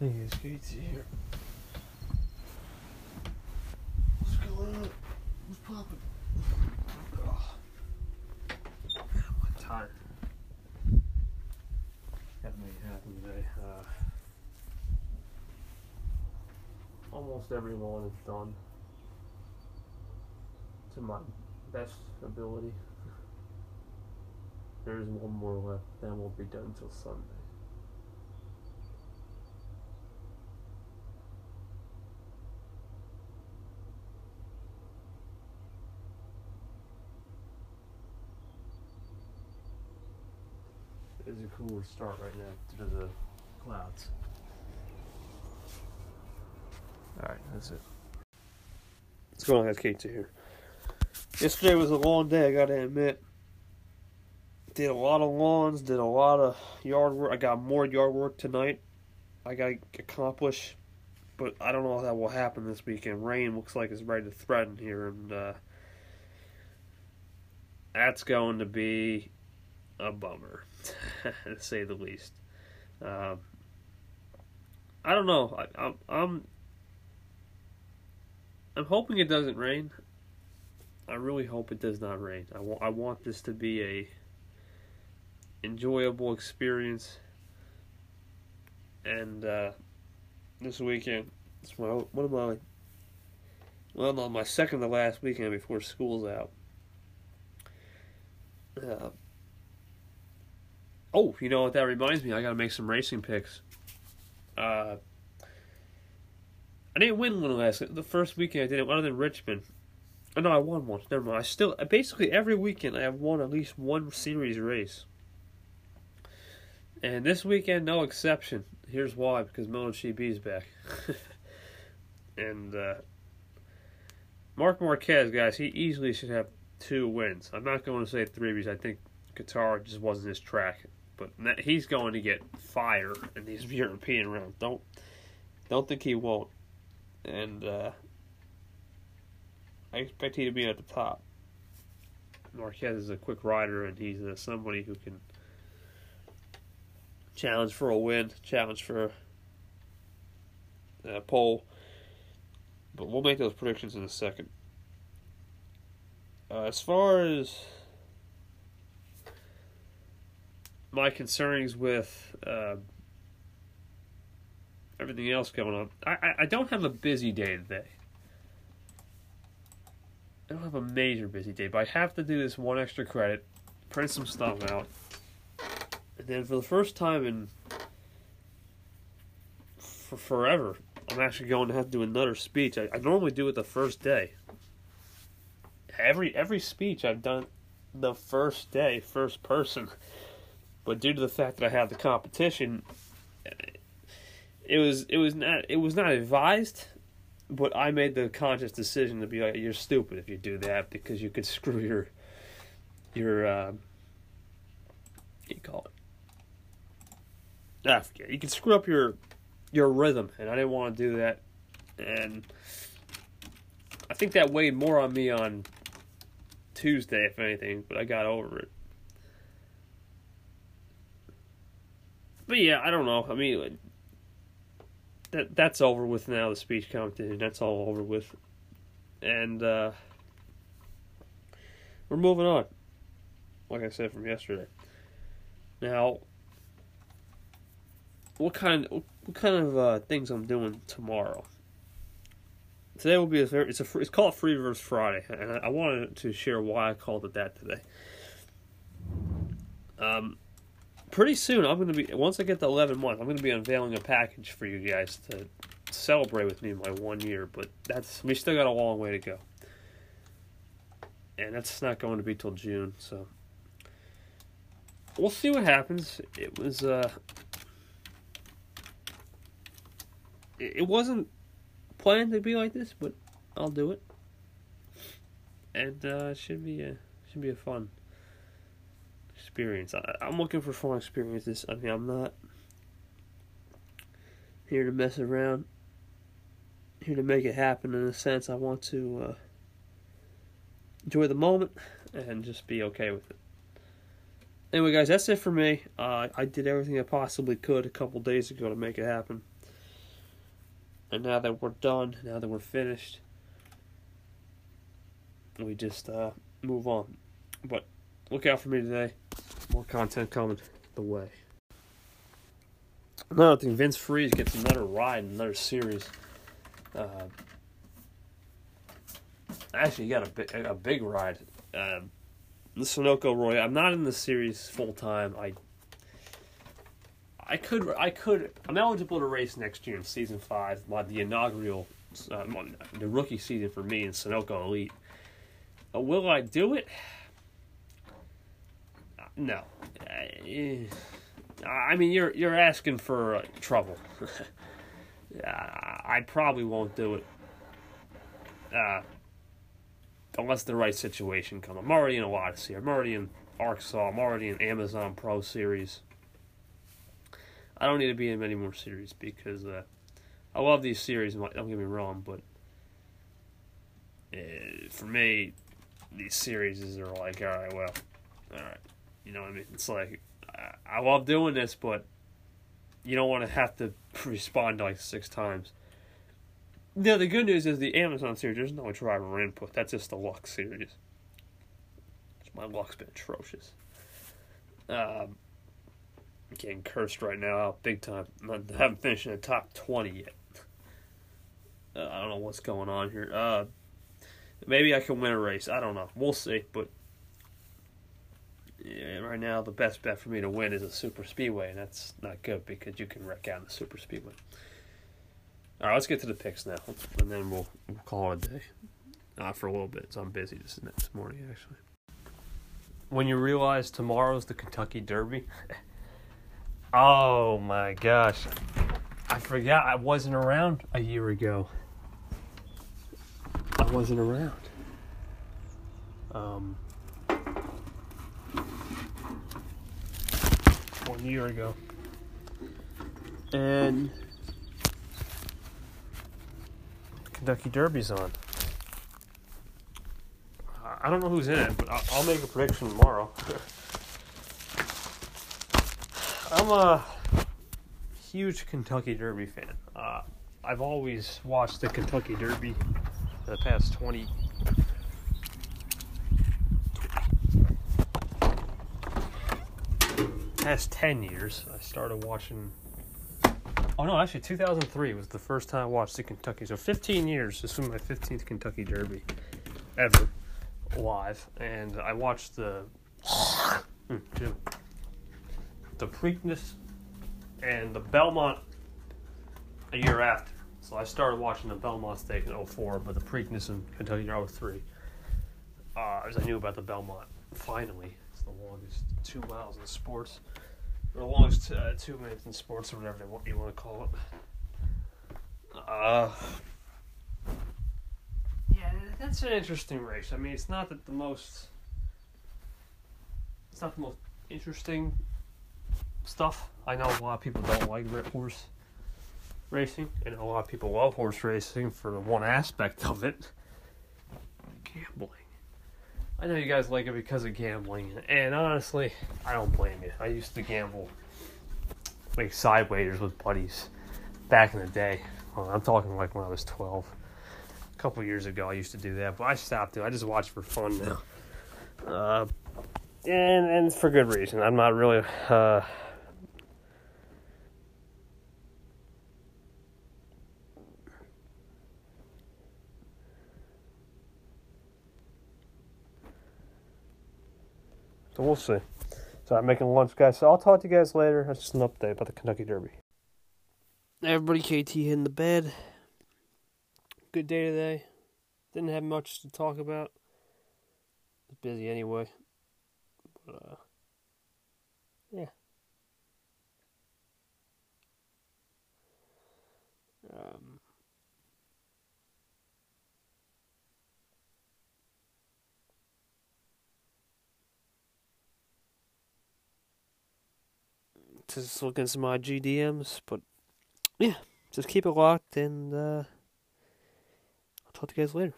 Hey guys, Casey here. What's going on? What's popping? Oh. I'm tired. Haven't made happen today. Uh, almost every lawn is done to my best ability. There's one more left, then we'll be done until Sunday. It's a cooler start right now due to the clouds. Alright, that's it. What's going on, guys? Kate here. Yesterday was a long day, I gotta admit. Did a lot of lawns, did a lot of yard work. I got more yard work tonight. I gotta accomplish, but I don't know if that will happen this weekend. Rain looks like it's ready to threaten here, and uh, that's going to be a bummer, to say the least. Um, I don't know. I, I'm I'm I'm hoping it doesn't rain. I really hope it does not rain. I want I want this to be a enjoyable experience. And uh, this weekend, it's my one of my well, no, my second to last weekend before school's out. Uh, oh, you know what that reminds me? I got to make some racing picks. Uh, I didn't win one last the first weekend. I didn't other than Richmond. Oh, no, I won one. Never mind. I still basically every weekend I have won at least one series race. And this weekend, no exception. Here's why: because MotoGP is back, and uh, Marc Marquez, guys, he easily should have two wins. I'm not going to say three because I think Qatar just wasn't his track, but he's going to get fire in these European rounds. Don't don't think he won't, and uh, I expect he to be at the top. Marquez is a quick rider, and he's uh, somebody who can challenge for a win, challenge for a pole. But we'll make those predictions in a second. Uh, as far as my concerns with uh, everything else going on, I, I, don't have a busy day today. I don't have a major busy day, but I have to do this one extra credit, print some stuff out, and then for the first time in for forever, I'm actually going to have to do another speech. I, I normally do it the first day. Every every speech I've done the first day, first person. But due to the fact that I had the competition, it was it was not it was not advised, but I made the conscious decision to be like, "You're stupid if you do that because you could screw your your uh, you call it ah, forget. You can screw up your your rhythm, and I didn't want to do that. And I think that weighed more on me on Tuesday, if anything, but I got over it. But yeah, I don't know. I mean, that that's over with now. The speech competition, that's all over with, and uh, we're moving on. Like I said from yesterday. Now, what kind what kind of uh, things I'm doing tomorrow. Today will be a it's a it's called Free Verse Friday, and I, I wanted to share why I called it that today. Um, pretty soon I'm to be once I get the 11 months, I'm to be unveiling a package for you guys to celebrate with me my one year. But that's we still got a long way to go, and that's not going to be till June. So we'll see what happens. It was uh, it wasn't planned to be like this, but I'll do it, and uh, should be a should be a fun experience. I, I'm looking for fun experiences. I mean, I'm not here to mess around. Here to make it happen. In a sense, I want to uh, enjoy the moment and just be okay with it. Anyway, guys, that's it for me. Uh, I did everything I possibly could a couple days ago to make it happen And now that we're done, now that we're finished, we just uh, move on. But look out for me today. More content coming the way. Another thing, Vince Freeze gets another ride, another series. Uh, actually, he got a big, a big ride. Uh, the Sunoco Roy. I'm not in the series full time. I I could I could I'm eligible to race next year in season five, the inaugural uh, the rookie season for me in Sunoco Elite. Uh, will I do it? No. I mean, you're you're asking for uh, trouble. I probably won't do it. Uh, unless the right situation comes. I'm already in a lot of series. I'm already in Arkansas. I'm already in Amazon Pro Series. I don't need to be in many more series because uh, I love these series. Don't get me wrong, but uh, for me, these series are like, all right, well, all right, you know what I mean? It's like I, love doing this, but you don't want to have to respond like six times. Yeah, the good news is the Amazon series, there's no driver input. That's just the luck series. My luck's been atrocious. Um, getting cursed right now, big time. I haven't finished in the top 20 yet. Uh, I don't know what's going on here. Uh, maybe I can win a race. I don't know. We'll see. But right now, the best bet for me to win is a super speedway, and that's not good because you can wreck out in the super speedway. All right, let's get to the picks now, and then we'll, we'll call it a day. Uh, for a little bit, so I'm busy this this morning actually. When you realize tomorrow's the Kentucky Derby, oh my gosh, I forgot I wasn't around a year ago. I wasn't around. Um, one year ago, and Kentucky Derby's on. I don't know who's in it, but I'll, make a prediction tomorrow. I'm a huge Kentucky Derby fan. Uh, I've always watched the Kentucky Derby for the past 20 past 10 years. I started watching Oh no, actually, 2003 was the first time I watched the Kentucky. So 15 years. This was my 15th Kentucky Derby ever live, and I watched the hmm, the Preakness and the Belmont a year after. So I started watching the Belmont Stake in 04, but the Preakness in Kentucky in 03. Uh, as I knew about the Belmont, finally, the longest two miles in sports or the longest uh, two minutes in sports or whatever you want to call it. Uh, yeah, that's an interesting race. I mean, it's not the most. It's not the most interesting stuff. I know a lot of people don't like horse racing, and a lot of people love horse racing for the one aspect of it gambling. I know you guys like it because of gambling, and honestly, I don't blame you. I used to gamble like side wagers with buddies back in the day. Well, I'm talking like when I was 12. A couple years ago, I used to do that, but I stopped doing. I just watch for fun now, uh, and and for good reason. I'm not really. Uh, So we'll see. So I'm making lunch, guys. So I'll talk to you guys later. That's just an update about the Kentucky Derby. Everybody, KT in the bed. Good day today. Didn't have much to talk about. Was busy anyway. But uh, yeah. Um. Just looking at some odd GDMs, but yeah, just keep it locked and uh, I'll talk to you guys later.